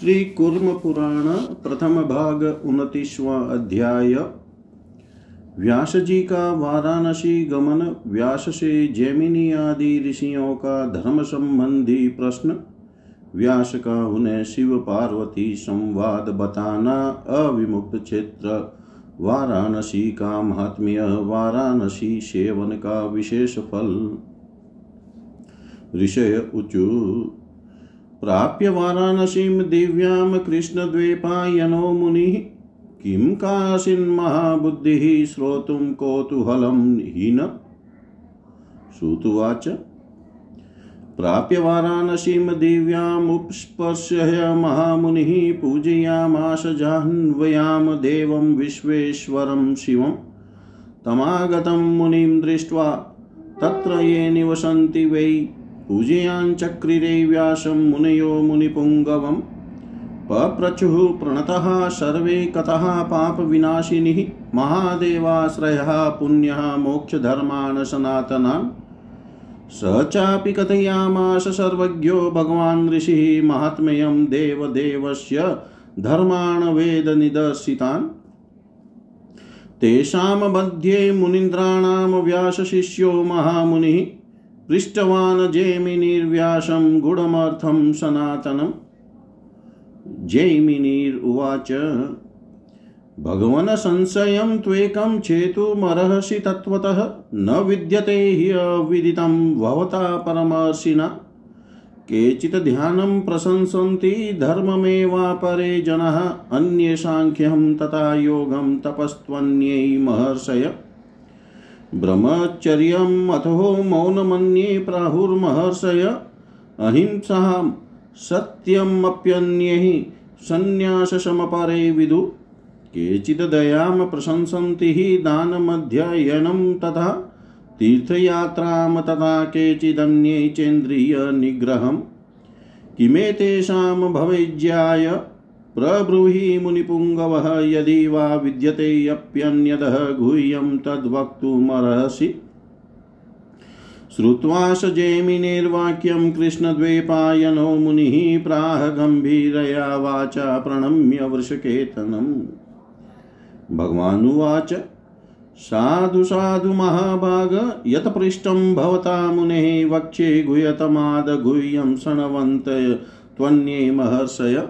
श्री कुर्म पुराण प्रथम भाग उनतीसवां अध्याय। व्यास जी का वाराणसी गमन व्यास से जैमिनी आदि ऋषियों का धर्म संबंधी प्रश्न। व्यास का उन्हें शिव पार्वती संवाद बताना अविमुक्त क्षेत्र। वाराणसी का महात्म्य, वाराणसी सेवन का विशेष फल। ऋषय ऊचु प्राप्य वाराणसीं दिव्यां कृष्णद्वैपायनो मुनिः किं काशीन्महाबुद्धिः श्रोतुं कौतूहलं हीन? श्रुतुवाच प्राप्य वाराणसीं दिव्यामुपस्पर्श्य महामुनिः पूजयामाश जाह्नव्यां देवं विश्वेश्वरं शिवं। तमागतं मुनिं दृष्ट्वा तत्र ये निवसन्ति वै पूजयाञ्चक्रिरे व्यासं मुनयो मुनिपुङ्गवम्। पप्रचुः प्रणतः सर्वे कतः पापविनाशिनिः। महादेवाश्रयः पुण्यः मोक्षधर्मान् सनातनान्। स चापि कथयामास सर्वज्ञो भगवान् ऋषिः महात्म्यं देवदेवस्य धर्मान् वेदनिदर्शितान् तेषां मध्ये मुनीन्द्राणां व्यासशिष्यो महामुनिः। पृष्टवान् जैमिनिर्व्यासं गुणमर्थं सनातनम् जैमिनिरुवाच भगवन् संशयं त्वेकं चेतुमर्हसि तत्त्वतः, न विद्यते हि अविदितं भवता परमर्षिणा केचित् ध्यानं प्रशंसन्ति धर्ममेवापरे जनः, अन्ये साङ्ख्यं तथा योगं तपस्त्वन्यै महर्षय। ब्रह्मचर्यम् अथो मौनमन्ये प्राहुर्महर्षय। अहिंसां सत्यमप्यन्ये सन्न्याससमपरे विदु। केचित् दयां प्रशंसन्ति हि दानमध्ययनं तथा। तीर्थयात्रां तथा केचिदन्ये चेन्द्रियनिग्रहम् किमेतेषां भवेज्याय। प्रब्रूहि मुनिपुङ्गवः यदि वा विद्यते विद्यतेऽप्यन्यतः गुह्यं तद्वक्तुमर्हसि। श्रुत्वा स जैमिनेर्वाक्यं कृष्णद्वैपायनो मुनिः प्राह गम्भीरया वाचा प्रणम्य वृषकेतनम्। भगवानुवाच, साधु साधु महाभाग यत्पृष्टं भवता मुनेः वक्ष्ये गुह्यतमादगुह्यं शृण्वन्त त्वन्ये महर्षय।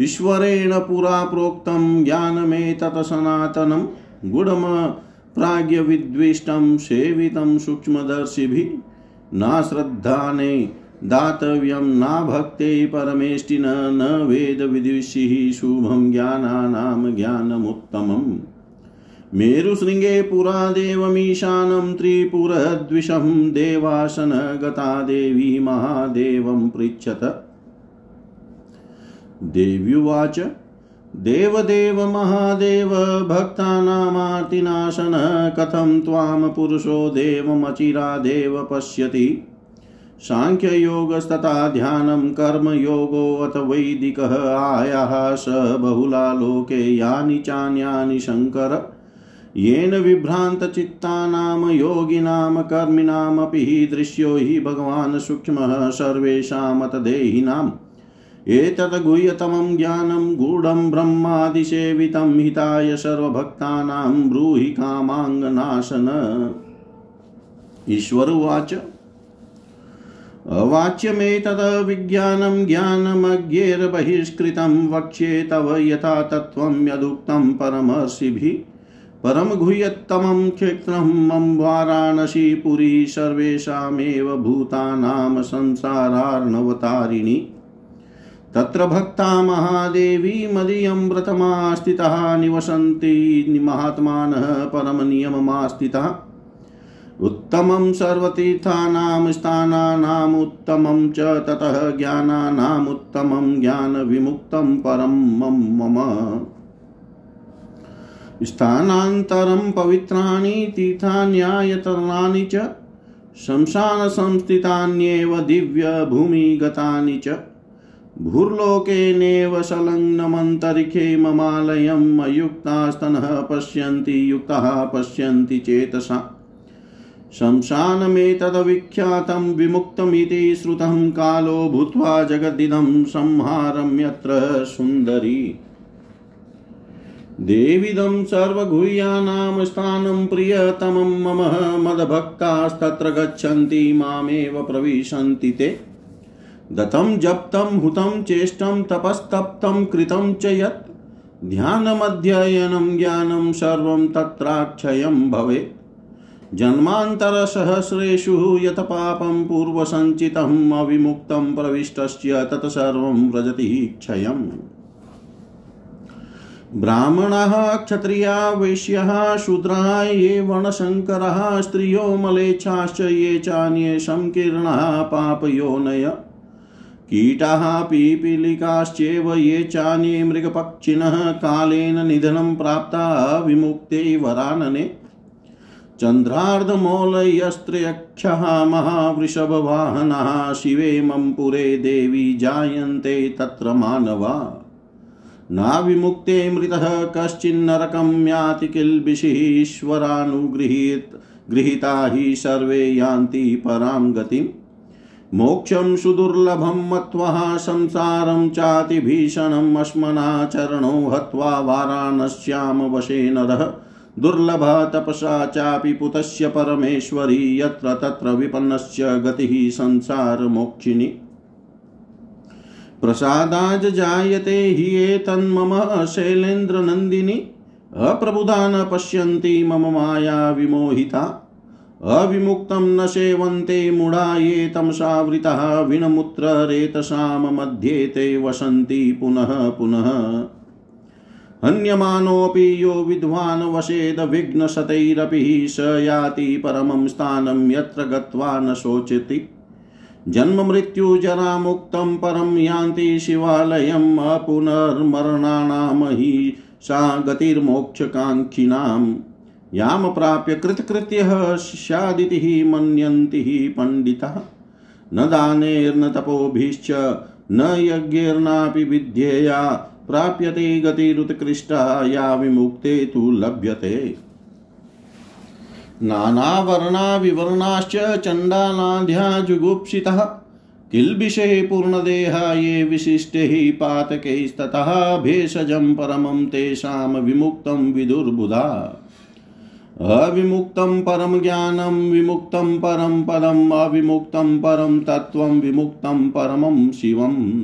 ईश्वरेण पुरा प्रोक्तं ज्ञानमेतत् सनातनं गुडम प्राज्ञविद्विष्टं सेवितं सूक्ष्मदर्शिभिः न श्रद्धाने दातव्यं न भक्ते परमेष्टिन न वेदविद्विषिः शुभं ज्ञानानां ज्ञानमुत्तमम्। मेरुशृङ्गे पुरा देवमीशानं त्रिपुरद्विषं देवासनगता देवी महादेवं पृच्छत। देव्युवाच। देवदेव महादेव भक्तानामार्तिनाशन कथं त्वां पुरुषो देवमचिरादेव पश्यति। साङ्ख्ययोगस्तथा ध्यानं कर्मयोगोऽथ वैदिकः, आयाः स बहुला लोके यानि चान्यानि शङ्कर। येन विभ्रान्तचित्तानां योगिनां कर्मिणामपि दृश्यो हि भगवान् सूक्ष्मः सर्वेषामतदेहिनाम् एतत् गुह्यतमं ज्ञानं गूढं ब्रह्मादिसेवितं हिताय सर्वभक्तानां ब्रूहि कामाङ्गनाशन। ईश्वरुवाच अवाच्यमेतद्विज्ञानं ज्ञानमज्ञेर्बहिष्कृतं वक्ष्ये तव यथा तत्त्वं यदुक्तं परमर्षिभिः। परं गुह्यत्तमं क्षेत्रं मम वाराणसीपुरी सर्वेषामेव भूतानां संसारार्णवतारिणी। तत्र भक्ता महादेवी मदीयं स्थितः निवसन्ति महात्मानः परमनियममास्थितः। उत्तमं सर्वतीर्थानां स्थानानाम् उत्तमं च ततः ज्ञानानामुत्तमं ज्ञानविमुक्तं परं मम स्थानान्तरं पवित्राणि तीर्थान्यायतनानि च शंसानसंस्थितान्येव दिव्यभूमिगतानि च। भूर्लोकेनेव संलग्नमन्तरिक्षे ममालयम् अयुक्तास्तनः पश्यन्ति, युक्तः पश्यन्ति चेतसा। शंशानमेतद्विख्यातं विमुक्तमिति श्रुतं कालो भूत्वा जगदिदं संहारम्यत्र सुन्दरी। देविदं सर्वगुह्यानां स्थानं प्रियतमं मम मदभक्तास्तत्र गच्छन्ति, मामेव प्रविशन्ति ते। दतं जप्तं हुतं चेष्टं तपस्तप्तं कृतं च यत् ध्यानमध्ययनं ज्ञानं तत्राक्षयं भवेत्। जन्मान्तरसहस्रेषु यत् पापं पूर्वसञ्चितम् अविमुक्तं प्रविष्टस्य तत्सर्वं व्रजति क्षयम्। ब्राह्मणाः, क्षत्रिया, वैश्यः, शूद्राः, ये वर्णशङ्करः स्त्रियो, मलेच्छाश्च ये चान्ये संकीर्णाः पापयोनय कीटाः पीपीलिकाश्चैव ये चान्ये मृगपक्षिणः कालेन निधनं प्राप्ता विमुक्ते वरानने। चन्द्रार्धमौलयस्त्र्यक्षः महावृषभवाहनः शिवे मम्पुरे देवी जायन्ते तत्र मानवा। नाविमुक्ते मृतः कश्चिन्नरकं याति किल्बिषीश्वरानुगृहीत गृहीता हि सर्वे यान्ति परां गतिम्। मोक्षं सुदुर्लभं मत्वः संसारं चातिभीषणम् अश्मनाचरणो हत्वा वाराणस्यां वशे नरः। दुर्लभ तपसा चापि पुतस्य परमेश्वरी, यत्र तत्र विपन्नस्य गतिः संसारमोक्षिणी। प्रसादाज जायते हि एतन्मम शैलेन्द्रनन्दिनी अप्रबुधा न पश्यन्ति मम माया विमोहिता। अविमुक्तं न सेवन्ते मूढा ये तमसावृतः विनमुत्ररेतसां मध्ये ते वसन्ति पुनः पुनः। हन्यमानोऽपि यो विद्वान् वशेदविघ्नशतैरपि स याति परमं स्थानं यत्र गत्वा न शोचति। जन्ममृत्युजरामुक्तं परं यान्ति शिवालयम् अपुनर्मरणानां हि सा गतिर्मोक्षकाङ्क्षिणाम्। यां प्राप्य कृतकृत्यः स्यादिति मन्यन्ति पण्डितः। न दानेर्न तपोभिश्च, न यज्ञैर्नापि विद्येया प्राप्यते गतिरुत्कृष्टा, या विमुक्ते तु लभ्यते। नानावर्णाविवर्णाश्च चण्डालाढ्या जुगुप्सितः किल्बिषे पूर्णदेहा ये विशिष्टे पातकैस्ततः भेषजं परमं तेषां विमुक्तं विदुर्बुधा। अविमुक्तं परं ज्ञानं, विमुक्तं परं पदम् अविमुक्तं परं तत्त्वं, विमुक्तं परमं शिवम्।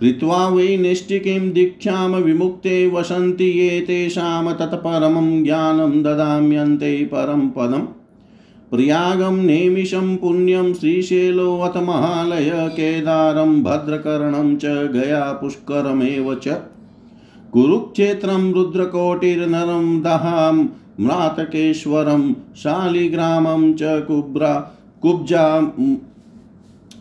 कृत्वा वै नैष्टिकीं दीक्षां विमुक्ते वसन्ति ये तेषां तत्परमं ज्ञानं ददाम्यन्ते परं पदम्। प्रयागं नेमिषं पुण्यं श्रीशैलोऽथ महालय, केदारं भद्रकर्णं च गया पुष्करमेव च। कुरुक्षेत्रं रुद्रकोटिर्नरं दहां म्रातकेश्वरं शालिग्रामं च कुब्रा, कुब्जा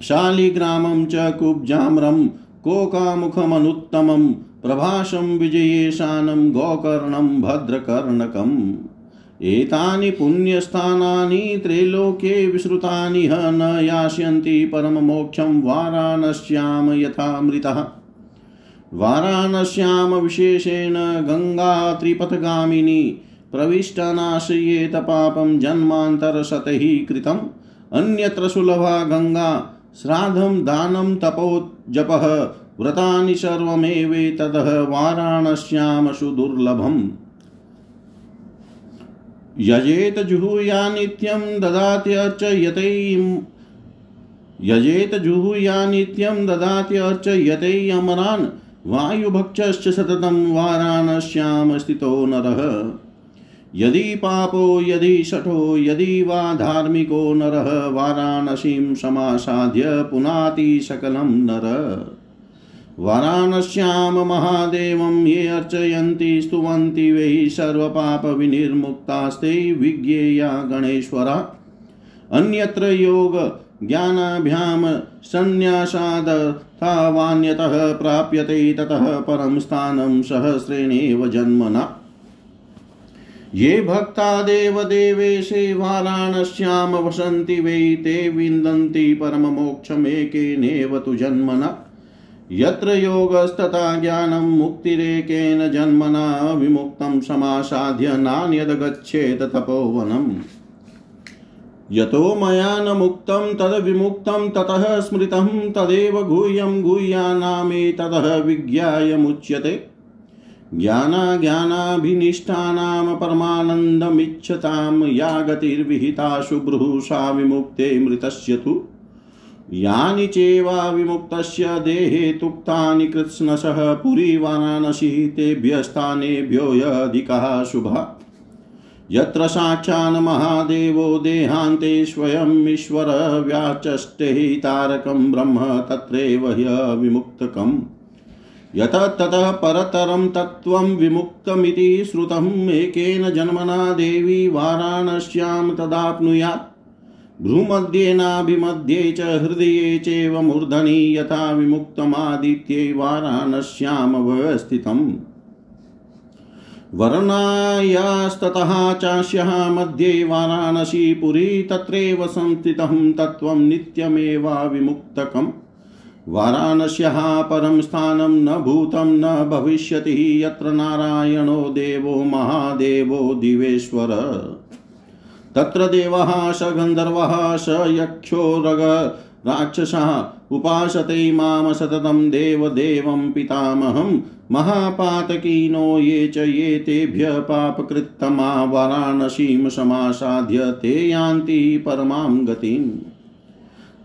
शालिग्रामं च कुब्जाम्रं, कोकामुखमनुत्तमं प्रभासं विजयेशानं, गोकर्णं भद्रकर्णकम् एतानि पुण्यस्थानानि त्रैलोक्ये विश्रुतानि ह, न यास्यन्ति परममोक्षं वाराणस्यां यथामृतः। वाराणस्यां विशेषेण गङ्गा त्रिपथगामिनी प्रविष्टनाशयेत पापं जन्मान्तरशतैः कृतम्। अन्यत्र सुलभा गङ्गा, श्राद्धं दानं तपो व्रतानि सर्वमेवेतदः वाराणस्यां सुदुर्लभम् यजेत जुहुया नित्यं ददात्यर्चयतै यजेत जुहुया नित्यं ददात्यर्चयतै अमरान्। वायुभक्षश्च सततं वाराणस्यां नरः। यदि पापो, यदि शठो, यदि वा धार्मिको नरः, वाराणसीं समासाद्य पुनाति सकलं नर। वाराणस्यां महादेवं ये अर्चयन्ति, स्तुवन्ति वै सर्वपापविनिर्मुक्तास्ते विज्ञेया गणेश्वरा। अन्यत्र योग ज्ञानाभ्यां सन्न्यासादथावान्यतः प्राप्यते ततः परं स्थानं सहस्रेणेव जन्मना। ये भक्ता देवदेवेशे वाराणस्यां वसन्ति वै ते विन्दन्ति परममोक्षमेकेनेव तु जन्मना। यत्र योगस्तथा ज्ञानं मुक्तिरेकेन जन्मना, विमुक्तं समासाद्य नान्यद् गच्छेत तपोवनम्। यतो मया न मुक्तं तद्विमुक्तं ततः स्मृतं तदेव गुह्यं गुह्यानामेततः विज्ञायमुच्यते ज्ञानाज्ञानाभिनिष्ठानां परमानन्दमिच्छतां या गतिर्विहिता शुभ्रुः विमुक्ते मृतस्य तु। यानि चेवा विमुक्तस्य देहे तुक्तानि कृत्स्नशः पुरी वाराणसी तेभ्यस्थानेभ्यो यधिकः शुभः। यत्र साक्षान् महादेवो देहान्ते स्वयमीश्वर व्याचष्टे तारकं ब्रह्म तत्रैव ह्यविमुक्तकम् यतः ततः परतरं तत्त्वं विमुक्तमिति श्रुतम् एकेन जन्मना देवी वाराणस्यां तदाप्नुयात्। भ्रूमध्येनाभिमध्ये च हृदये चैव मूर्धनि यथा विमुक्तमादित्ये वाराणस्यां व्यवस्थितम् वर्णायास्ततः चास्यः मध्ये वाराणसी पुरी तत्रैव संस्थितं तत्त्वं नित्यमेवाविमुक्तकम्। वाराणस्यः परं स्थानं न भूतं, न भविष्यति यत्र नारायणो देवो महादेवो दिवेश्वर। तत्र देवः, स गन्धर्वः, स यक्षोरग राक्षसः उपासते माँ सततं देवदेवं पितामहं। महापातकीनो ये च ये तेभ्य पापकृत्तमा वाराणसीं समासाद्य ते यान्ति परमां गतिम्।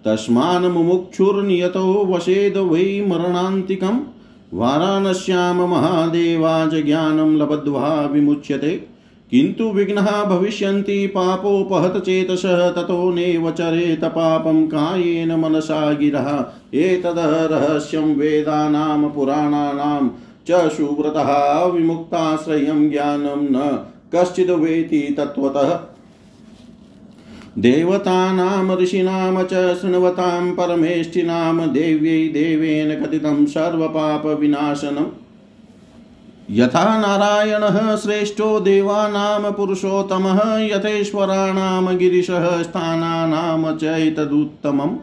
तस्मान् मुमुक्षुर्नियतो वशेद वै मरणान्तिकम् वाराणस्यां महादेवाज ज्ञानं लब्ध्वा विमुच्यते। किन्तु विघ्नः भविष्यन्ति पापोपहतचेतसः ततो नैव चरेत पापं कायेन मनसा गिरः। एतदः रहस्यं वेदानां पुराणानां च सुव्रतः विमुक्ताश्रयं ज्ञानं न। कश्चिद् वेति तत्त्वतः देवतानां ऋषीणां च शृण्वतां परमेष्ठिनां देव्यै देवेन कथितं सर्वपापविनाशनम् यथा नारायणः श्रेष्ठो देवानां पुरुषोत्तमः, यथेश्वराणां गिरिशः स्थानानां चैतदुत्तमम्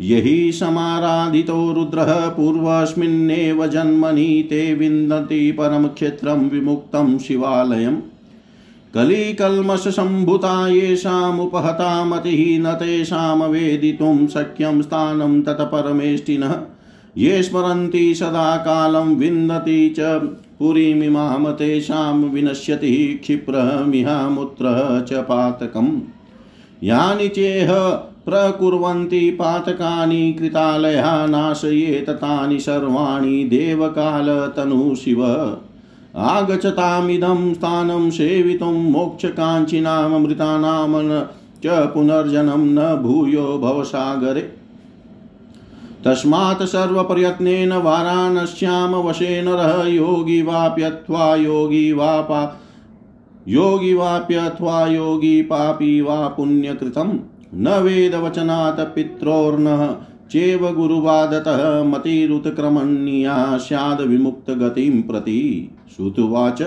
यहि समाराधितो रुद्रः, पूर्वस्मिन्नेव जन्मनि ते विन्दति परमक्षेत्रं विमुक्तं शिवालयम्। कलिकल्मषसम्भुता येषामुपहता मतिः न तेषां वेदितुं शक्यं स्थानं तत्परमेष्टिनः ये स्मरन्ति सदा कालं विन्दति च पुरीमिमां तेषां विनश्यति क्षिप्रमिहामुत्रः च पातकम्। यानि चेह प्रकुर्वन्ति पातकानि कृतालया नाशयेत तानि सर्वाणि देवकालतनु शिव आगच्छतामिदं स्थानं सेवितुं मोक्षकाञ्चिनामृतानां च पुनर्जनं न भूयो भवसागरे। तस्मात् सर्वप्रयत्नेन वाराणस्यां वशे नरः योगी वाप्यथवा योगी वा पा योगी वाप्यथवा योगी पापी वा पुण्यकृतं। न वेदवचनात् पित्रोर्नः चेव गुरुवादतः मतिरुत्क्रमणीया स्याद् विमुक्तगतिं प्रति। श्रुतुवाच।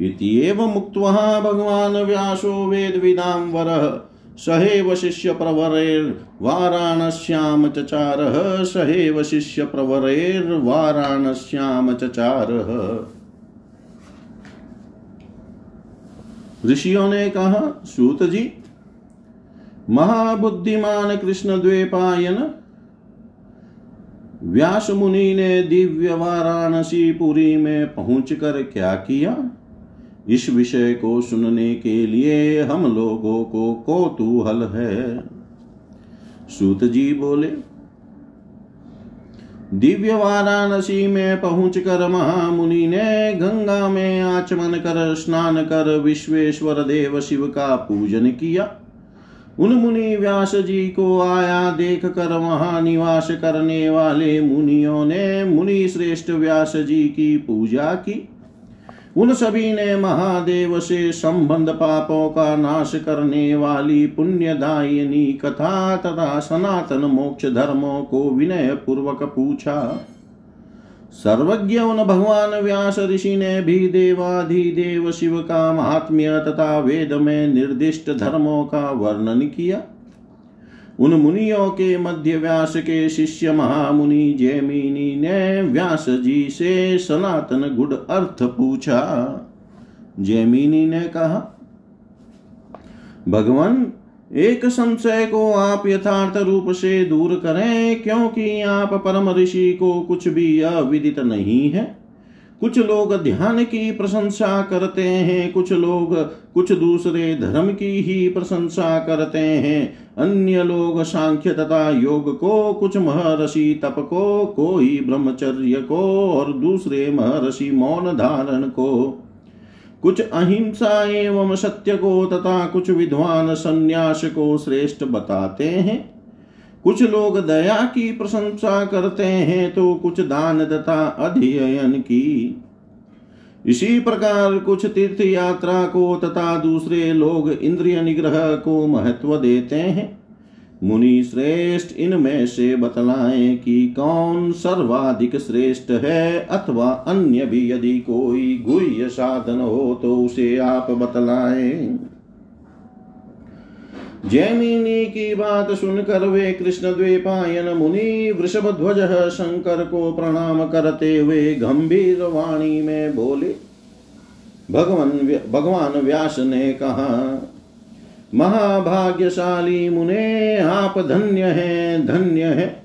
इत्येवमुक्त्वा भगवान् व्यासो वेदविदां वरः। सहेव शिष्यप्रवरेर्वाराणस्यां चचारः सहेव शिष्यप्रवरेर्वाराणस्यां चचारः ऋषियों ने कहा सूत जी महाबुद्धिमान कृष्ण द्वेपायन व्यास मुनि ने दिव्य वाराणसी पुरी में पहुंचकर क्या किया? इस विषय को सुनने के लिए हम लोगों को कौतूहल है। सूत जी बोले, दिव्य वाराणसी में पहुंचकर महामुनि ने गंगा में आचमन कर स्नान कर विश्वेश्वर देव शिव का पूजन किया। उन मुनि व्यास जी को आया देख कर वहाँ निवास करने वाले मुनियों ने मुनि श्रेष्ठ व्यास जी की पूजा की। उन सभी ने महादेव से संबंध पापों का नाश करने वाली पुण्यदायिनी कथा तथा सनातन मोक्ष धर्मों को विनय पूर्वक पूछा। सर्वज्ञ उन भगवान व्यास ऋषि ने भी देवाधिदेव शिव का महात्म्य तथा वेद में निर्दिष्ट धर्मों का वर्णन किया उन मुनियों के मध्य व्यास के शिष्य महामुनि जैमिनी ने व्यास जी से सनातन गुड अर्थ पूछा। जैमिनी ने कहा, भगवान एक संशय को आप यथार्थ रूप से दूर करें, क्योंकि आप परम ऋषि को कुछ भी अविदित नहीं है। कुछ लोग ध्यान की प्रशंसा करते हैं, कुछ लोग कुछ दूसरे धर्म की ही प्रशंसा करते हैं। अन्य लोग सांख्य तथा योग को, कुछ महर्षि तप को, कोई ब्रह्मचर्य को, और दूसरे महर्षि मौन धारण को। कुछ अहिंसा एवं सत्य को तथा कुछ विद्वान संन्यास को श्रेष्ठ बताते हैं। कुछ लोग दया की प्रशंसा करते हैं तो कुछ दान तथा अध्ययन की। इसी प्रकार कुछ तीर्थ यात्रा को तथा दूसरे लोग इंद्रिय निग्रह को महत्व देते हैं। मुनि श्रेष्ठ इनमें से बतलाएँ कि कौन सर्वाधिक श्रेष्ठ है अथवा अन्य भी यदि कोई गुह्य साधन हो तो उसे आप बतलाएँ। जैमिनी की बात सुनकर वे कृष्ण द्वेपायन मुनि वृषभ ध्वज शंकर को प्रणाम करते हुए गंभीर वाणी में बोले, भगवान भगवान व्यास ने कहा महाभाग्यशाली मुने, आप धन्य हैं, धन्य है।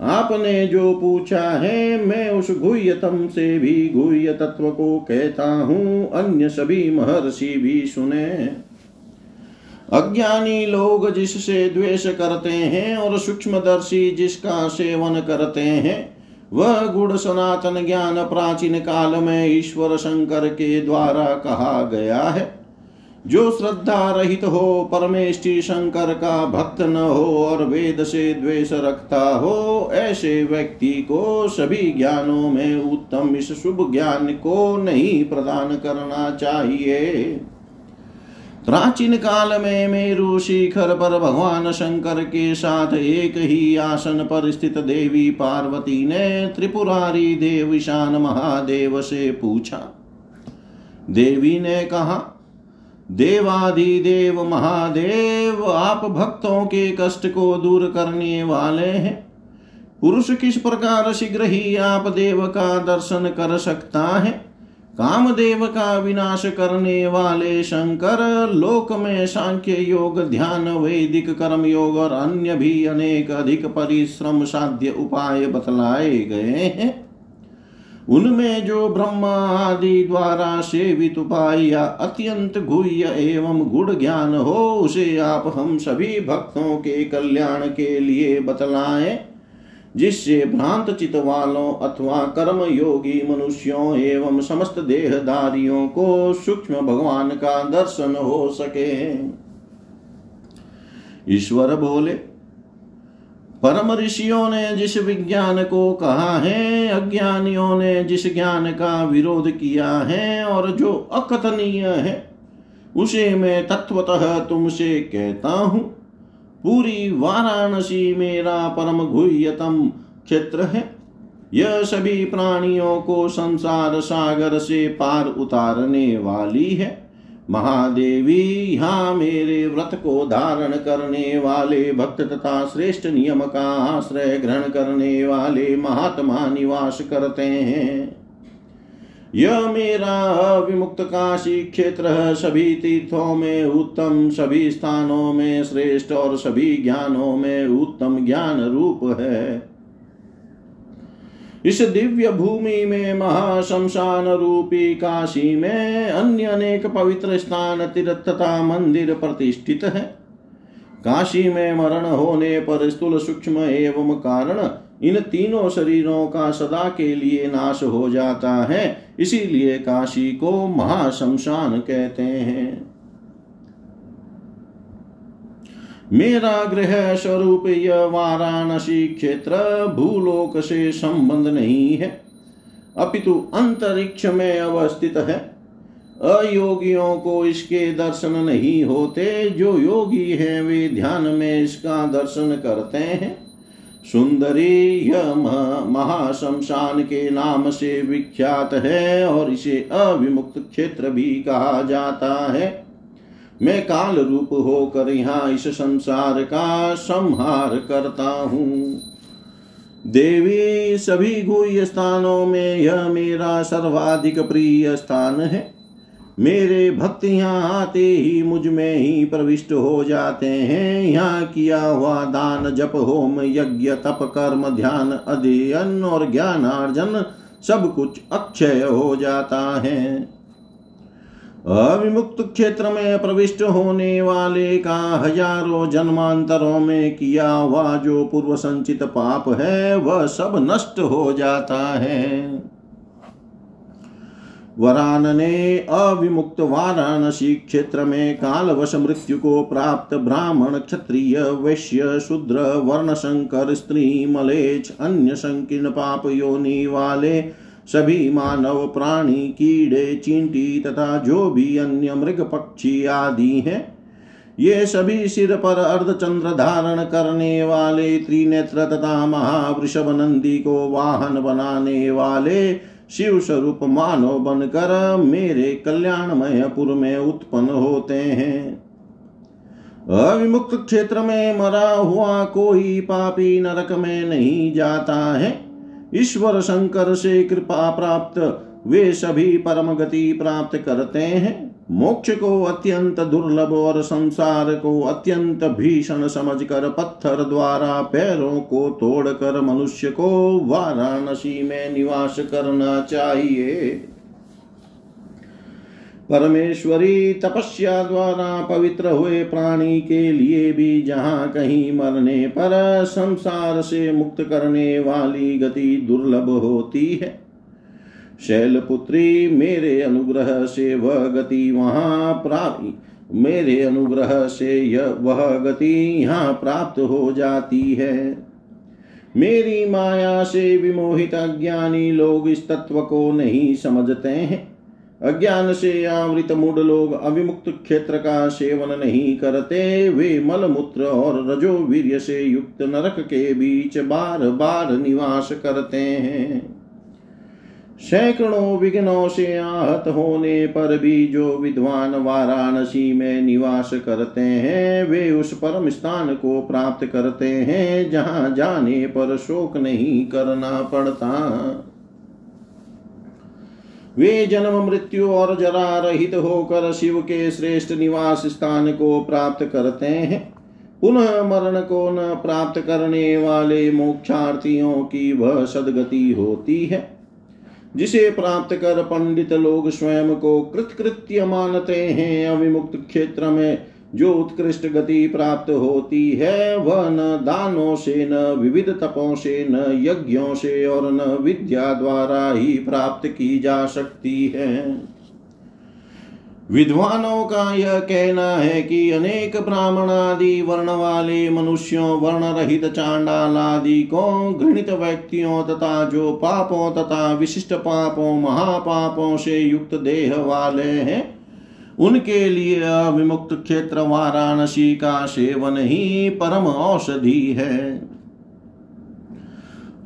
आपने जो पूछा है, मैं उस गुह्यतम से भी गुह्य तत्व को कहता हूँ, अन्य सभी महर्षि भी सुने। अज्ञानी लोग जिससे द्वेष करते हैं और सूक्ष्मदर्शी जिसका सेवन करते हैं, वह गुण सनातन ज्ञान प्राचीन काल में ईश्वर शंकर के द्वारा कहा गया है। जो श्रद्धा रहित हो परमेष्टि शंकर का भक्त न हो और वेद से द्वेष रखता हो, ऐसे व्यक्ति को सभी ज्ञानों में उत्तम इस शुभ ज्ञान को नहीं प्रदान करना चाहिए। प्राचीन काल में मेरु शिखर पर भगवान शंकर के साथ एक ही आसन पर स्थित देवी पार्वती ने त्रिपुरारी देविशान महादेव से पूछा। देवी ने कहा देवाधिदेव महादेव, आप भक्तों के कष्ट को दूर करने वाले हैं। पुरुष किस प्रकार शीघ्र ही आप देव का दर्शन कर सकता है? कामदेव का विनाश करने वाले शंकर, लोक में सांख्य योग, ध्यान, वैदिक कर्म योग और अन्य भी अनेक अधिक परिश्रम साध्य उपाय बतलाए गए हैं। उनमें जो ब्रह्मा आदि द्वारा सेवित उपाय अत्यंत गुह्य एवं गुण ज्ञान हो, उसे आप हम सभी भक्तों के कल्याण के लिए बतलाएँ, जिससे भ्रांत चित वालों अथवा कर्म योगी मनुष्यों एवं समस्त देहदारियों को सूक्ष्म भगवान का दर्शन हो सके। ईश्वर बोले परम ऋषियों ने जिस विज्ञान को कहा है, अज्ञानियों ने जिस ज्ञान का विरोध किया है और जो अकथनीय है, उसे मैं तत्वतः तुमसे कहता हूँ। पूरी वाराणसी मेरा परम गुह्यतम क्षेत्र है। यह सभी प्राणियों को संसार सागर से पार उतारने वाली है। महादेवी, यहाँ मेरे व्रत को धारण करने वाले भक्त तथा श्रेष्ठ नियम का आश्रय ग्रहण करने वाले महात्मा निवास करते हैं। यह मेरा विमुक्त काशी क्षेत्र सभी तीर्थों में, उत्तम सभी स्थानों में, श्रेष्ठ और सभी ज्ञानों में उत्तम ज्ञान रूप है। इस दिव्य भूमि में महाशमशान रूपी काशी में अन्य अनेक पवित्र स्थान तीर्थ तथा मंदिर प्रतिष्ठित है। काशी में मरण होने पर स्थूल सूक्ष्म एवं कारण इन तीनों शरीरों का सदा के लिए नाश हो जाता है। इसीलिए काशी को महाशमशान कहते हैं। मेरा गृह स्वरूप यह वाराणसी क्षेत्र भूलोक से संबंध नहीं है। अपितु अंतरिक्ष में अवस्थित है। अयोगियों को इसके दर्शन नहीं होते। जो योगी हैं, वे ध्यान में इसका दर्शन करते हैं। सुंदरी यह महाशमशान के नाम से विख्यात है और इसे अविमुक्त क्षेत्र भी कहा जाता है। मैं काल रूप होकर यहाँ इस संसार का संहार करता हूँ। देवी, सभी गुह्य स्थानों में यह मेरा सर्वाधिक प्रिय स्थान है। मेरे भक्त यहाँ आते ही मुझमें ही प्रविष्ट हो जाते हैं। यहाँ किया हुआ दान, जप, होम, यज्ञ, तप, कर्म, ध्यान, अध्ययन और ज्ञानार्जन सब कुछ अक्षय हो जाता है। अविमुक्त क्षेत्र में प्रविष्ट होने वाले का हज़ारों जन्मांतरों में किया हुआ जो पूर्व संचित पाप है, वह सब नष्ट हो जाता है। वरान ने अविमुक्त वाराणसी क्षेत्र में कालवश मृत्यु को प्राप्त ब्राह्मण क्षत्रिय, वैश्य, शूद्र वर्ण शंकर स्त्री मलेच अन्य संकीर्ण पाप योनि वाले सभी मानव प्राणी, कीड़े, चींटी तथा जो भी अन्य मृग पक्षी आदि हैं, ये सभी सिर पर अर्धचंद्र धारण करने वाले त्रिनेत्र तथा महावृषभ नंदी को वाहन बनाने वाले शिव स्वरूप मानव बनकर मेरे कल्याणमय पुर में उत्पन्न होते हैं। अविमुक्त क्षेत्र में मरा हुआ कोई पापी नरक में नहीं जाता है। ईश्वर शंकर से कृपा प्राप्त वे सभी परम गति प्राप्त करते हैं। मोक्ष को अत्यंत दुर्लभ और संसार को अत्यंत भीषण समझकर पत्थर द्वारा पैरों को तोड़कर मनुष्य को वाराणसी में निवास करना चाहिए। परमेश्वरी तपस्या द्वारा पवित्र हुए प्राणी के लिए भी जहाँ कहीं मरने पर संसार से मुक्त करने वाली गति दुर्लभ होती है। शैलपुत्री, मेरे अनुग्रह से वह गति वहाँ प्राप्त, मेरे अनुग्रह से यह वह गति यहाँ प्राप्त हो जाती है। मेरी माया से विमोहित अज्ञानी लोग इस तत्व को नहीं समझते हैं। अज्ञान से आवृत मूड लोग अभिमुक्त क्षेत्र का सेवन नहीं करते। वे मल मूत्र और रजो वीर्य से युक्त नरक के बीच बार बार निवास करते हैं। सैकड़ों विघ्नों से आहत होने पर भी जो विद्वान वाराणसी में निवास करते हैं, वे उस परम स्थान को प्राप्त करते हैं, जहाँ जाने पर शोक नहीं करना पड़ता। वे जन्म, मृत्यु और जरा रहित होकर शिव के श्रेष्ठ निवास स्थान को प्राप्त करते हैं। पुनः मरण को न प्राप्त करने वाले मोक्षार्थियों की वह सदगति होती है। जिसे प्राप्त कर पंडित लोग स्वयं को कृतकृत्य मानते हैं, अविमुक्त क्षेत्र में जो उत्कृष्ट गति प्राप्त होती है, वह न दानों से, न विविध तपों से, न यज्ञों से और न विद्या द्वारा ही प्राप्त की जा सकती है। विद्वानों का यह कहना है कि अनेक ब्राह्मण आदि, वर्ण वाले मनुष्यों, वर्ण रहित चांडाल आदि को घृणित व्यक्तियों तथा जो पापों तथा विशिष्ट पापों, महापापों से युक्त देह वाले हैं उनके लिए अविमुक्त क्षेत्र वाराणसी का सेवन ही परम औषधि है।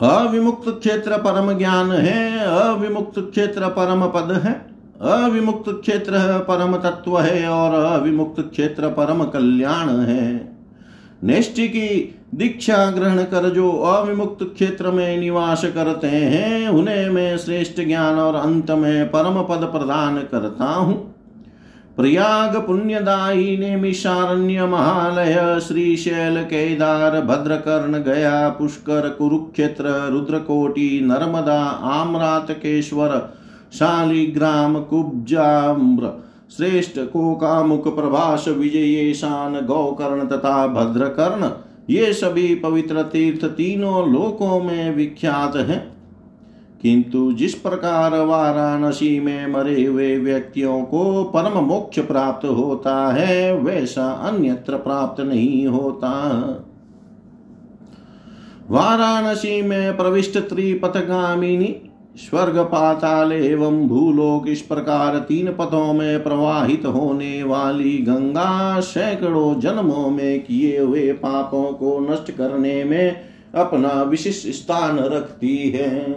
अविमुक्त क्षेत्र परम ज्ञान है, अविमुक्त क्षेत्र परम पद है, अविमुक्त क्षेत्र परम तत्व है और अविमुक्त क्षेत्र परम कल्याण है। नेष्टि की दीक्षा ग्रहण कर जो अविमुक्त क्षेत्र में निवास करते हैं, उन्हें मैं श्रेष्ठ ज्ञान और अंत में परम पद प्रदान करता हूँ। प्रयाग पुण्यदायी ने मिशारण्य महालय श्रीशैल केदार भद्रकर्ण गया, पुष्कर कुरुक्षेत्र, रुद्रकोटि, नर्मदा आम्रातकेश्वर शालिग्राम, कुब्जाम्र, श्रेष्ठ कोकामुक प्रभास विजयेशान, गौकर्ण तथा भद्रकर्ण। ये सभी पवित्र तीर्थ तीनों लोकों में विख्यात हैं। किंतु जिस प्रकार वाराणसी में मरे हुए व्यक्तियों को परम मोक्ष प्राप्त होता है, वैसा अन्यत्र प्राप्त नहीं होता। वाराणसी में प्रविष्ट त्रिपथगामिनी स्वर्ग पाताल एवं भूलोक इस प्रकार तीन पथों में प्रवाहित होने वाली गंगा सैकड़ों जन्मों में किए हुए पापों को नष्ट करने में अपना विशिष्ट स्थान रखती है।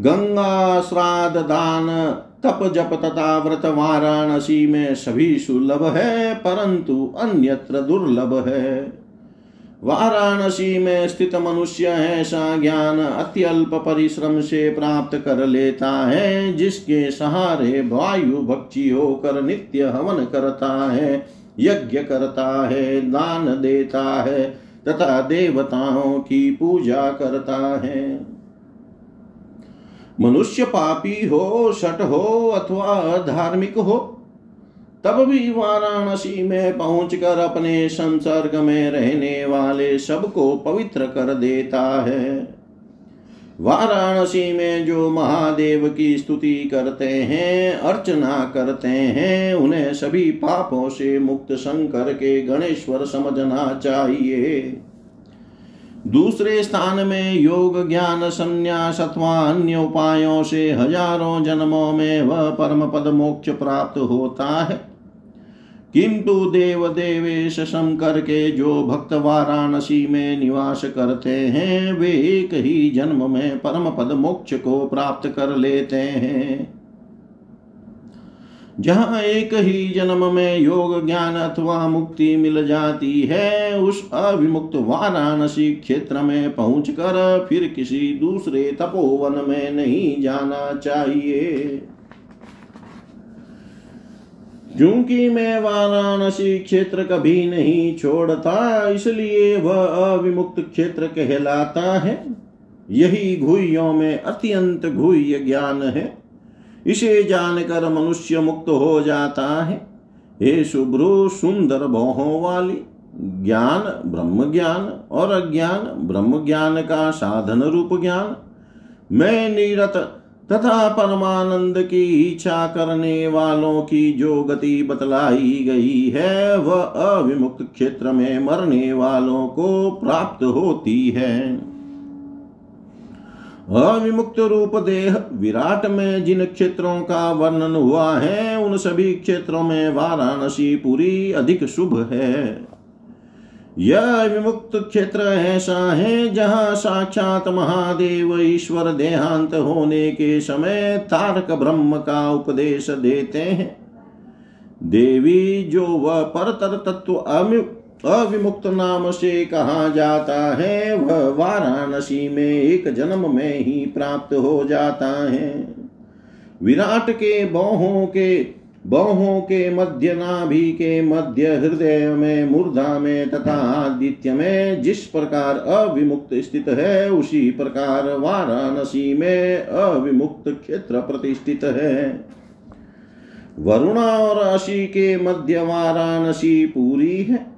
गंगा श्राद्ध दान, तप जप तथा व्रत वाराणसी में सभी सुलभ है, परंतु अन्यत्र दुर्लभ है। वाराणसी में स्थित मनुष्य ऐसा ज्ञान अत्यल्प परिश्रम से प्राप्त कर लेता है, जिसके सहारे वायु भक्षी होकर नित्य हवन करता है, यज्ञ करता है, दान देता है, तथा देवताओं की पूजा करता है। मनुष्य पापी हो, शट हो अथवा धार्मिक हो, तब भी वाराणसी में पहुंचकर अपने संसर्ग में रहने वाले सबको पवित्र कर देता है। वाराणसी में जो महादेव की स्तुति करते हैं, अर्चना करते हैं, उन्हें सभी पापों से मुक्त शंकर के गणेश्वर समझना चाहिए। दूसरे स्थान में योग, ज्ञान, संन्यास अथवा अन्य उपायों से हज़ारों जन्मों में वह परम पद मोक्ष प्राप्त होता है। किंतु देव देवेश शंकर के जो भक्त वाराणसी में निवास करते हैं, वे एक ही जन्म में परम पद मोक्ष को प्राप्त कर लेते हैं। जहाँ एक ही जन्म में योग ज्ञान अथवा मुक्ति मिल जाती है, उस अविमुक्त वाराणसी क्षेत्र में पहुंचकर फिर किसी दूसरे तपोवन में नहीं जाना चाहिए। क्योंकि मैं वाराणसी क्षेत्र कभी नहीं छोड़ता, इसलिए वह अविमुक्त क्षेत्र कहलाता है। यही घुइयों में अत्यंत घुह्य ज्ञान है। इसे जानकर मनुष्य मुक्त हो जाता है। हे शुभ्रु सुंदर भौहों वाली, ज्ञान ब्रह्म ज्ञान और अज्ञान ब्रह्म ज्ञान का साधन रूप ज्ञान, मैं निरत तथा परमानंद की इच्छा करने वालों की जो गति बतलाई गई है, वह अविमुक्त क्षेत्र में मरने वालों को प्राप्त होती है। अविमुक्त रूप देह विराट में जिन क्षेत्रों का वर्णन हुआ है, उन सभी क्षेत्रों में वाराणसी पूरी अधिक शुभ है। यह विमुक्त क्षेत्र ऐसा है, जहाँ साक्षात महादेव ईश्वर देहांत होने के समय तारक ब्रह्म का उपदेश देते हैं। देवी जो वह परतर तत्व अविमुक्त नाम से कहा जाता है, वह वाराणसी में एक जन्म में ही प्राप्त हो जाता है। विराट के बौहों के, बहों के मध्य नाभि के मध्य हृदय में मूर्धा में तथा आदित्य में जिस प्रकार अविमुक्त स्थित है, उसी प्रकार वाराणसी में अविमुक्त क्षेत्र प्रतिष्ठित है। वरुणा और अशी के मध्य वाराणसी पूरी है।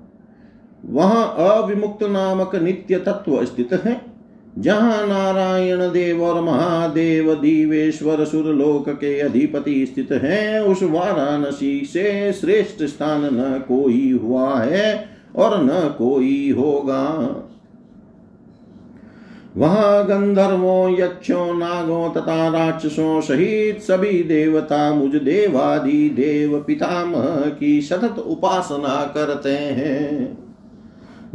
वहाँ अविमुक्त नामक नित्य तत्व स्थित है, जहाँ नारायण देव और महादेव दीवेश्वर सुरलोक के अधिपति स्थित हैं, उस वाराणसी से श्रेष्ठ स्थान न कोई हुआ है और न कोई होगा। वहाँ गंधर्वों, यक्षों, नागों तथा राक्षसों सहित सभी देवता मुझ देवादि देव पितामह की सतत उपासना करते हैं।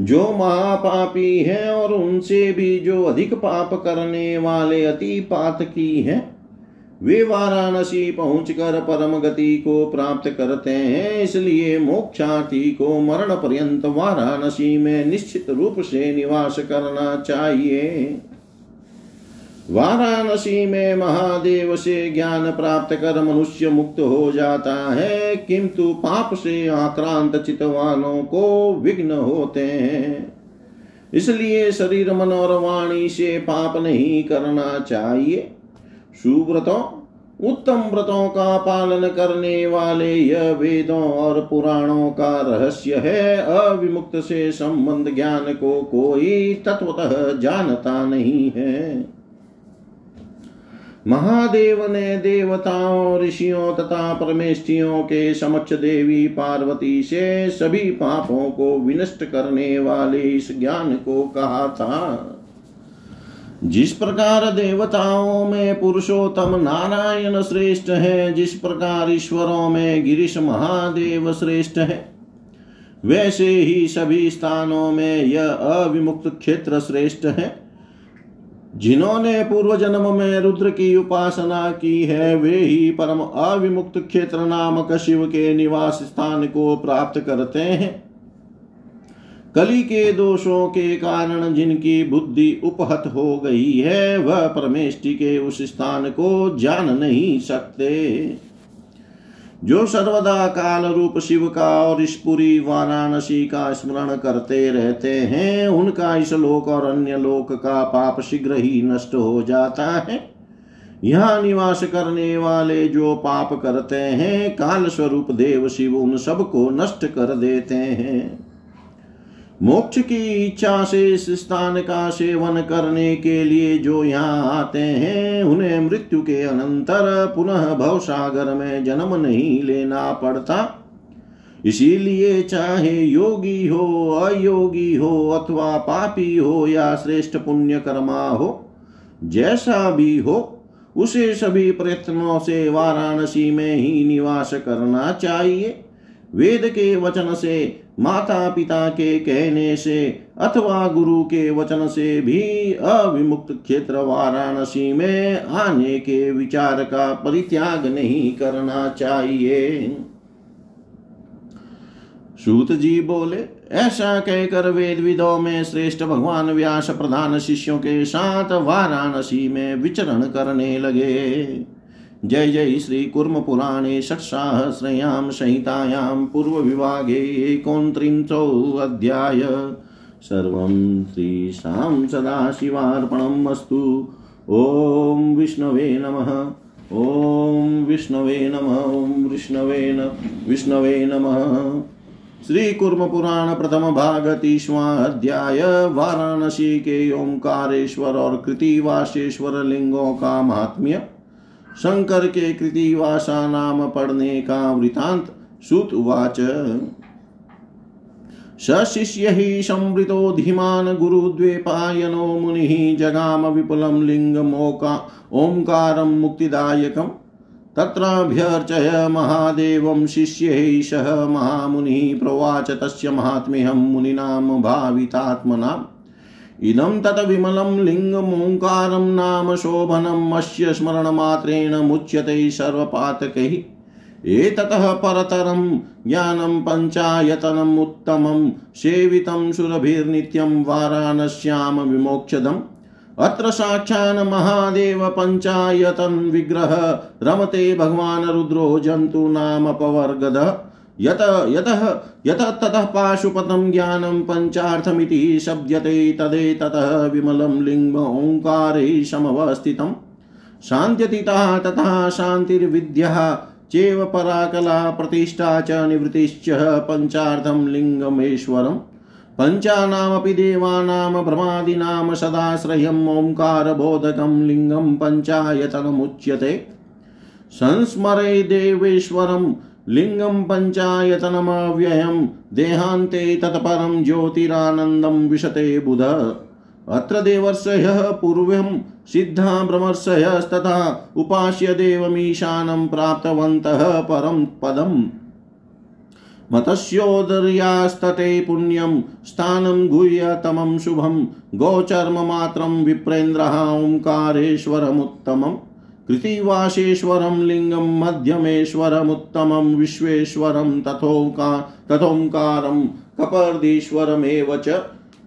जो महापापी हैं और उनसे भी जो अधिक पाप करने वाले अति पात की हैं, वे वाराणसी पहुंचकर परम गति को प्राप्त करते हैं, इसलिए मोक्षार्थी को मरण पर्यंत वाराणसी में निश्चित रूप से निवास करना चाहिए। वाराणसी में महादेव से ज्ञान प्राप्त कर मनुष्य मुक्त हो जाता है। किंतु पाप से आक्रांत चितवानों को विघ्न होते हैं। इसलिए शरीर, मन और वाणी से पाप नहीं करना चाहिए। सुव्रतों, उत्तम व्रतों का पालन करने वाले यह वेदों और पुराणों का रहस्य है। अविमुक्त से संबंध ज्ञान को कोई तत्वतः जानता नहीं है। महादेव ने देवताओं, ऋषियों तथा परमेष्ठियों के समक्ष देवी पार्वती से सभी पापों को विनष्ट करने वाले इस ज्ञान को कहा था। जिस प्रकार देवताओं में पुरुषोत्तम नारायण श्रेष्ठ है, जिस प्रकार ईश्वरों में गिरीश महादेव श्रेष्ठ है, वैसे ही सभी स्थानों में यह अविमुक्त क्षेत्र श्रेष्ठ है। जिन्होंने पूर्व जन्म में रुद्र की उपासना की है, वे ही परम अविमुक्त क्षेत्र नामक शिव के निवास स्थान को प्राप्त करते हैं। कली के दोषों के कारण जिनकी बुद्धि उपहत हो गई है, वह परमेष्टि के उस स्थान को जान नहीं सकते। जो सर्वदा काल रूप शिव का और इस पूरी वाराणसी का स्मरण करते रहते हैं, उनका इस लोक और अन्य लोक का पाप शीघ्र ही नष्ट हो जाता है। यहाँ निवास करने वाले जो पाप करते हैं, काल स्वरूप देव शिव उन सबको नष्ट कर देते हैं। मोक्ष की इच्छा से इस स्थान का सेवन करने के लिए जो यहाँ आते हैं, उन्हें मृत्यु के अनंतर पुनः भव सागर में जन्म नहीं लेना पड़ता। इसीलिए चाहे योगी हो, अयोगी हो, अथवा पापी हो या श्रेष्ठ पुण्य कर्मा हो, जैसा भी हो, उसे सभी प्रयत्नों से वाराणसी में ही निवास करना चाहिए। वेद के वचन से माता पिता के कहने से, अथवा गुरु के वचन से भी अविमुक्त क्षेत्र वाराणसी में आने के विचार का परित्याग नहीं करना चाहिए। सूत जी बोले, ऐसा कहकर वेद विदों में श्रेष्ठ भगवान व्यास प्रधान शिष्यों के साथ वाराणसी में विचरण करने लगे। जय जय श्री कुर्म पुराणे षट्साहस्रयां संहितायां पूर्वविभागे एकोनत्रिंशो अध्याय सर्वं श्रीशां सदाशिवार्पणम् अस्तु। ॐ विष्णवे नमः। ॐ विष्णवे नमः। ॐ विष्णवे न, विष्णवे नमः। श्री कुर्म पुराण प्रथम भाग, तीसवा अध्याय। वाराणसी के ओंकारेश्वर और कृतिवासेश्वर लिंगों का महात्म्य। शंकर के कृतिवासा नाम पढ़ने का वृतांत सुत उवाच सशिष्य ही संवृतो धीमान गुरुद्वेपायनो मुनिः जगाम विपुलं लिङ्गमोका ओङ्कारं मुक्तिदायकम् तत्राभ्यर्चय महादेवं शिष्यैः सह महामुनिः प्रोवाच तस्य महात्म्यहं मुनीनां भावितात्मनाम्। इदं तत् विमलं लिङ्गमोङ्कारं नाम शोभनम् अस्य स्मरणमात्रेण मुच्यते सर्वपातकैः। एततः परतरं ज्ञानं पञ्चायतनम् उत्तमं, सेवितं सुरभिर्नित्यं वाराणस्यां विमोक्षदम्। अत्र साक्षान् महादेव पञ्चायतन विग्रह रमते भगवान् रुद्रो जन्तु नाम पवर्गदः। यत, यतः, यत ततः पाशुपतं ज्ञानं पञ्चार्थमिति शब्द्यते तदेततः विमलं लिङ्ग ओङ्कारे समवस्थितम्। शान्त्यतीतः तथा शान्तिर्विद्यः चेव पराकला प्रतिष्ठा च निवृत्तिश्च पञ्चार्थं लिङ्गमेश्वरम्। पञ्चानामपि देवानां भ्रमादीनां सदाश्रयम् ओङ्कारबोधकं लिङ्गं पञ्चायतनमुच्यते। संस्मरे देवेश्वरं लिङ्गं पञ्चायतनमव्ययं देहान्ते तत्परं ज्योतिरानन्दं विशते बुध। अत्र देवर्षयः पूर्वं सिद्धा भ्रमर्षयस्तथा उपास्य देवमीशानं प्राप्तवन्तः परं पदम्। मत्स्योदर्यास्तटे पुण्यं, स्थानं गुह्यतमं शुभं, गोचर्ममात्रं विप्रेन्द्रः ओङ्कारेश्वरमुत्तमम् कृतिवासेश्वरं लिङ्गं मध्यमेश्वरमुत्तमं विश्वेश्वरं तथोका तथोङ्कारं कपर्दीश्वरमेव च।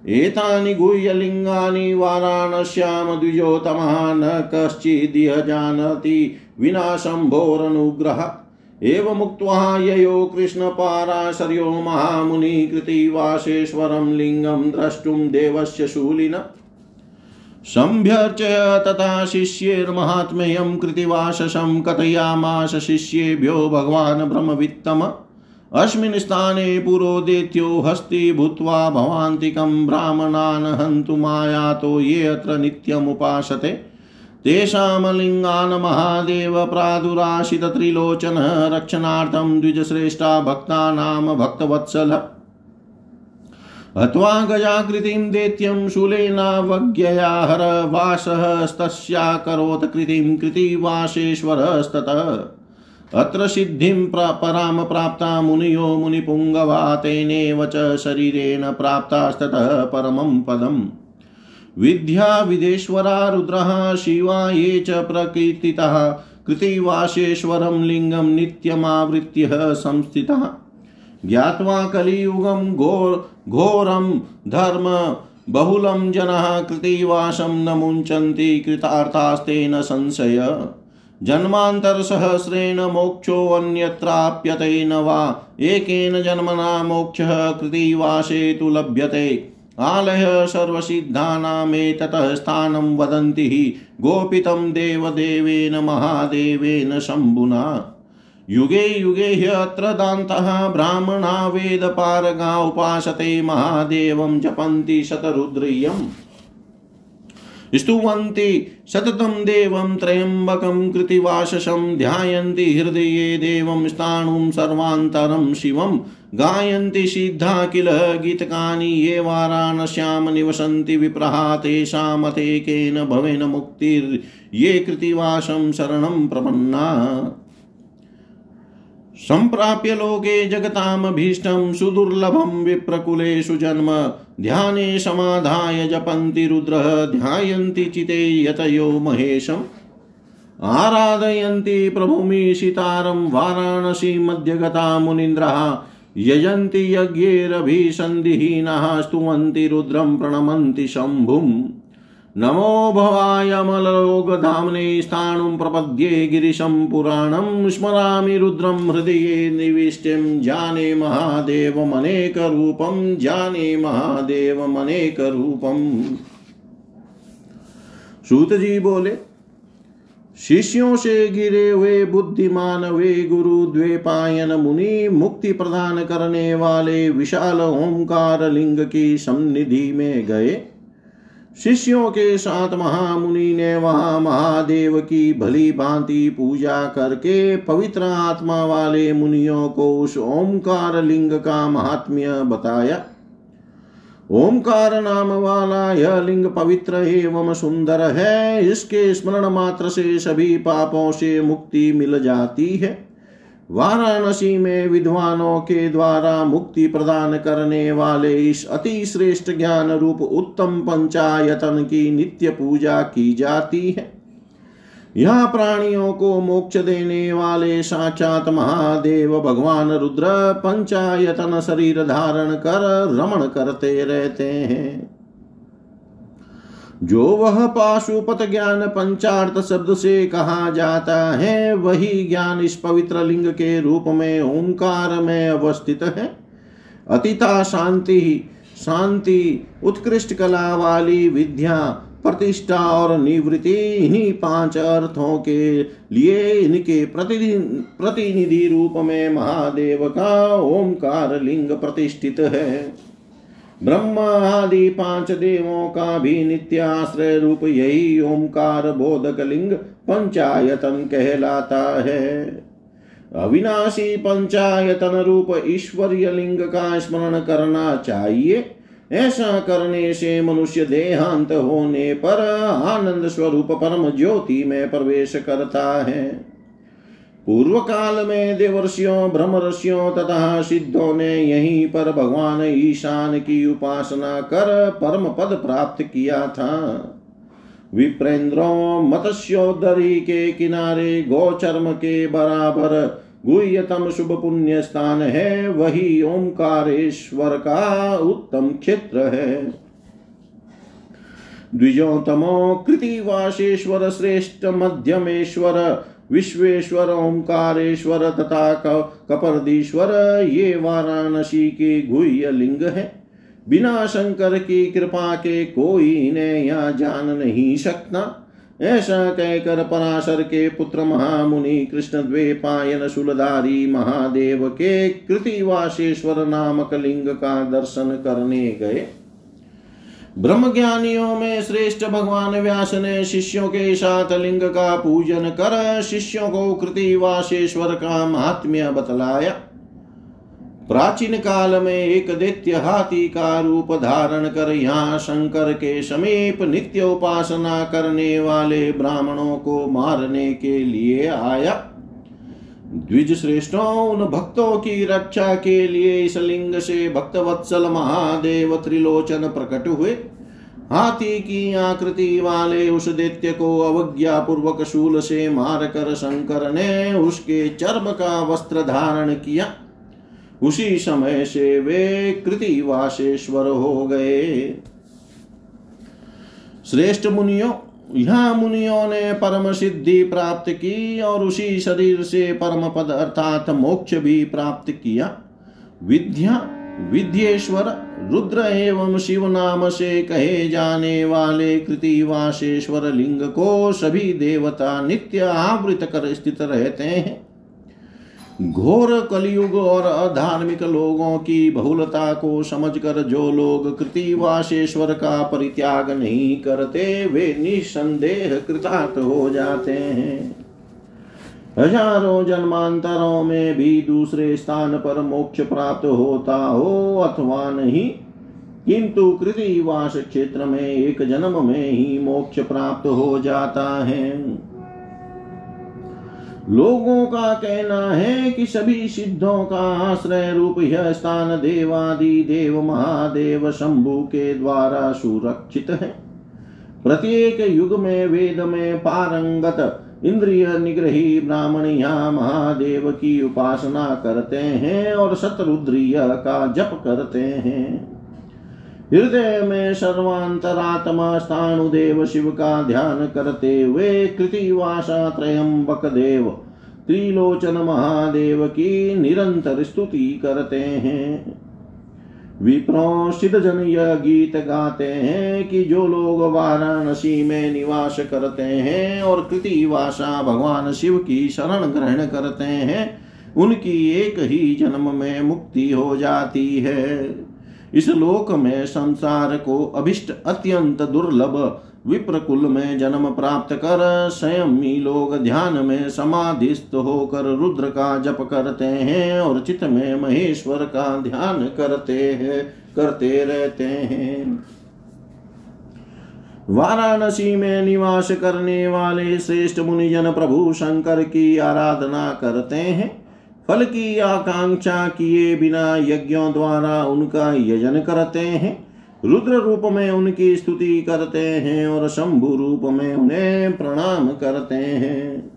एतानि गुह्यलिङ्गानि वाराणस्यां द्विजोतमः न कश्चिदिह जानाति विना शम्भोरनुग्रह एवमुक्त्वा ययो कृष्णपाराशर्यो महामुनिकृतिवासेश्वरं लिङ्गं द्रष्टुं देवस्य शूलिन। सम्भ्यर्चय तथा शिष्यैर्महात्म्यं कृतिवाससं कथयामास शिष्येभ्यो भगवान् ब्रह्मवित्तम। अस्मिन् स्थाने पुरोदेत्यो हस्ति भूत्वा भवान्तिकं ब्राह्मणान् हन्तुमायातो ये अत्र नित्यमुपासते तेषां लिङ्गान् महादेव प्रादुराशितत्रिलोचन रक्षणार्थं द्विजश्रेष्ठा भक्तानां भक्तवत्सल। हत्वा गजाकृतिं दैत्यं शूलेनावज्ञया हरवासस्तस्याकरोत् कृतिं कृतिवासेश्वरस्ततः। अत्र सिद्धिं परां प्राप्ता मुनियो मुनिपुङ्गवा तेनेव च शरीरेण प्राप्तास्ततः परमं पदम्। विद्या विदेश्वरा रुद्रः शिवा ये च प्रकीर्तितः, कृतिवासेश्वरं लिङ्गं नित्यमावृत्य संस्थितः। ज्ञात्वा कलियुगम घोर घोरम धर्म बहुलं जनः कृतिवासं न मुञ्चन्ति कृतार्थास्तेन संशय। जन्मान्तरसहस्रेण मोक्षोऽन्यत्राप्यते न वा एकेन जन्मना मोक्षः कृतिवासे तु लभ्यते। आलय सर्वसिद्धानामेततः स्थानं वदन्ति गोपितं देवदेवेन महादेवेन शम्भुना। युगे युगे ह्यत्र दान्तः ब्राह्मणा, वेदपारगा, उपासते, महादेवं जपन्ति शतरुद्रियम्। स्तुवन्ति सततं देवं त्र्यम्बकं कृतिवाससं, ध्यायन्ति हृदये देवं, स्थाणुं सर्वान्तरं शिवं। गायन्ति सिद्धा, किल, गीतकानि, ये वाराणस्यां निवसन्ति विप्रहा तेषामतेकेन भवेन मुक्तिर्ये कृतिवासं शरणं प्रपन्ना। सम्प्राप्य लोके जगतामभीष्टं सुदुर्लभं विप्रकुलेषु जन्म। ध्याने समाधाय जपन्ति रुद्रः, ध्यायन्ति चिते यतयो महेशम्। आराधयन्ति प्रभुमीशितारं वाराणसी मध्यगता मुनीन्द्रः। यजन्ति यज्ञैरभिसन्धिहीनः, स्तुवन्ति रुद्रं, प्रणमन्ति शम्भुम्। नमो भवायमलोकधाम्ने स्थाणुं प्रपद्ये गिरिशं पुराणं स्मरामि रुद्रं हृदये निविष्टिं जाने महादेवमनेकरूपं, जाने महादेवमनेकरूपम् सूत जी बोले, शिष्यों से गिरे हुए बुद्धिमान, वे गुरु, द्वेपायन मुनि, मुक्ति प्रदान करने वाले विशाल ओंकार लिंग की सन्निधि में गए। शिष्यों के साथ महामुनि ने वहाँ महादेव की भली भांति पूजा करके पवित्र आत्मा वाले मुनियों को उस ओंकार लिंग का महात्म्य बताया। ओंकार नाम वाला यह लिंग पवित्र एवं सुंदर है, इसके स्मरण मात्र से सभी पापों से मुक्ति मिल जाती है। वाराणसी में विद्वानों के द्वारा मुक्ति प्रदान करने वाले इस अति श्रेष्ठ ज्ञान रूप उत्तम पंचायतन की नित्य पूजा की जाती है। यह प्राणियों को मोक्ष देने वाले साक्षात महादेव भगवान रुद्र पंचायतन शरीर धारण कर रमण करते रहते हैं। जो वह पाशुपत ज्ञान पंचार्थ शब्द से कहा जाता है, वही ज्ञान इस पवित्र लिंग के रूप में ओंकार में अवस्थित है। अतिता शांति शांति, उत्कृष्ट कला वाली विद्या, प्रतिष्ठा और निवृत्ति इन्हीं पाँच अर्थों के लिए इनके प्रतिनिधि रूप में महादेव का ओंकार लिंग प्रतिष्ठित है। ब्रह्मा आदि पाँच देवों का भी नित्याश्रय रूप यही ओंकार बोधक लिंग पंचायतन कहलाता है। अविनाशी पंचायतन रूप ईश्वरीय लिंग का स्मरण करना चाहिए। ऐसा करने से मनुष्य देहांत होने पर आनंद स्वरूप परम ज्योति में प्रवेश करता है। पूर्व काल में देवर्षियों, ब्रह्मर्षियों तथा सिद्धों ने यहीं पर भगवान ईशान की उपासना कर परम पद प्राप्त किया था। विप्रेंद्रों, मत्स्योदरी के किनारे, गोचर्म के बराबर गुह्यतम शुभ पुण्य स्थान है, वही ओंकारेश्वर का उत्तम क्षेत्र है। द्विजोतमो कृतिवासेश्वर, श्रेष्ठ मध्यमेश्वर विश्वेश्वर ओंकारेश्वर तथा कपर्दीश्वर, ये वाराणसी के गुह्य लिंग है। बिना शंकर की कृपा के कोई इन्हें यहाँ जान नहीं सकता। ऐसा कहकर पराशर के पुत्र महामुनि कृष्ण द्वेपायन शुलधारी महादेव के कृतिवासेश्वर नामक लिंग का दर्शन करने गए। ब्रह्मज्ञानियों में श्रेष्ठ भगवान व्यास ने शिष्यों के साथ लिंग का पूजन कर शिष्यों को कृति वाशेश्वर का महात्म्य बतलाया। प्राचीन काल में एक दैत्य हाथी का रूप धारण कर यहाँ शंकर के समीप नित्य उपासना करने वाले ब्राह्मणों को मारने के लिए आया। द्विज श्रेष्ठों उन भक्तों की रक्षा के लिए इस लिंग से भक्त वत्सल महादेव त्रिलोचन प्रकट हुए। हाथी की आकृति वाले उस दैत्य को अवज्ञा पूर्वक शूल से मारकर शंकर ने उसके चर्म का वस्त्र धारण किया। उसी समय से वे कृति वाशेश्वर हो गए। श्रेष्ठ मुनियों यहाँ मुनियों ने परम सिद्धि प्राप्त की और उसी शरीर से परम पद अर्थात मोक्ष भी प्राप्त किया। विद्या, विद्येश्वर, रुद्र एवं शिव नाम से कहे जाने वाले कृति वाशेश्वर लिंग को सभी देवता नित्य आवृत कर स्थित रहते हैं। घोर कलयुग और अधार्मिक लोगों की बहुलता को समझकर जो लोग कृतिवासेश्वर का परित्याग नहीं करते, वे निसंदेह कृतार्थ हो जाते हैं। हज़ारों जन्मांतरों में भी दूसरे स्थान पर मोक्ष प्राप्त होता हो अथवा नहीं, किंतु कृतिवास क्षेत्र में एक जन्म में ही मोक्ष प्राप्त हो जाता है। लोगों का कहना है कि सभी सिद्धों का आश्रय रूप यह स्थान देवादि देव महादेव शंभु के द्वारा सुरक्षित है। प्रत्येक युग में, वेद में, पारंगत इंद्रिय निग्रही ब्राह्मण यहाँ महादेव की उपासना करते हैं और शत्रुद्रिय का जप करते हैं। हृदय में सर्वांतरात्मा स्थानुदेव शिव का ध्यान करते हुए कृति कृतिवासा त्रयंबक देव त्रिलोचन महादेव की निरंतर स्तुति करते हैं। विप्रों जन यह गीत गाते हैं कि जो लोग वाराणसी में निवास करते हैं और कृति कृतिवासा भगवान शिव की शरण ग्रहण करते हैं, उनकी एक ही जन्म में मुक्ति हो जाती है। इस लोक में संसार को अभिष्ट अत्यंत दुर्लभ। विप्रकुल में जन्म प्राप्त कर स्वयं लोग ध्यान में समाधिस्थ होकर रुद्र का जप करते हैं और चित में महेश्वर का ध्यान करते हैं, करते रहते हैं। वाराणसी में निवास करने वाले श्रेष्ठ मुनिजन प्रभु शंकर की आराधना करते हैं। फल की आकांक्षा किए बिना यज्ञों द्वारा उनका यजन करते हैं। रुद्र रूप में उनकी स्तुति करते हैं और शंभु रूप में उन्हें प्रणाम करते हैं।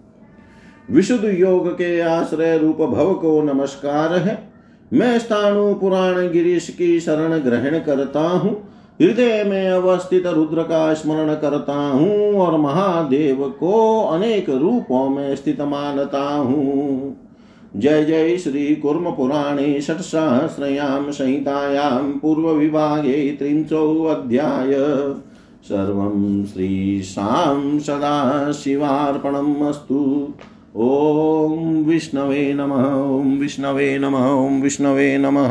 विशुद्ध योग के आश्रय रूप भव को नमस्कार है। मैं स्थाणु पुराण गिरीश की शरण ग्रहण करता हूँ। हृदय में अवस्थित रुद्र का स्मरण करता हूँ और महादेव को अनेक रूपों में स्थित मानता हूँ। जय जय श्री कुर्म पुराणे षट्सहस्रयां संहितायां पूर्वविभागे त्रिंशोऽध्याय। सर्वं श्रीशां सदाशिवार्पणम् ॐ विष्णवे नमः, ॐ विष्णवे नमः, ॐ विष्णवे नमः।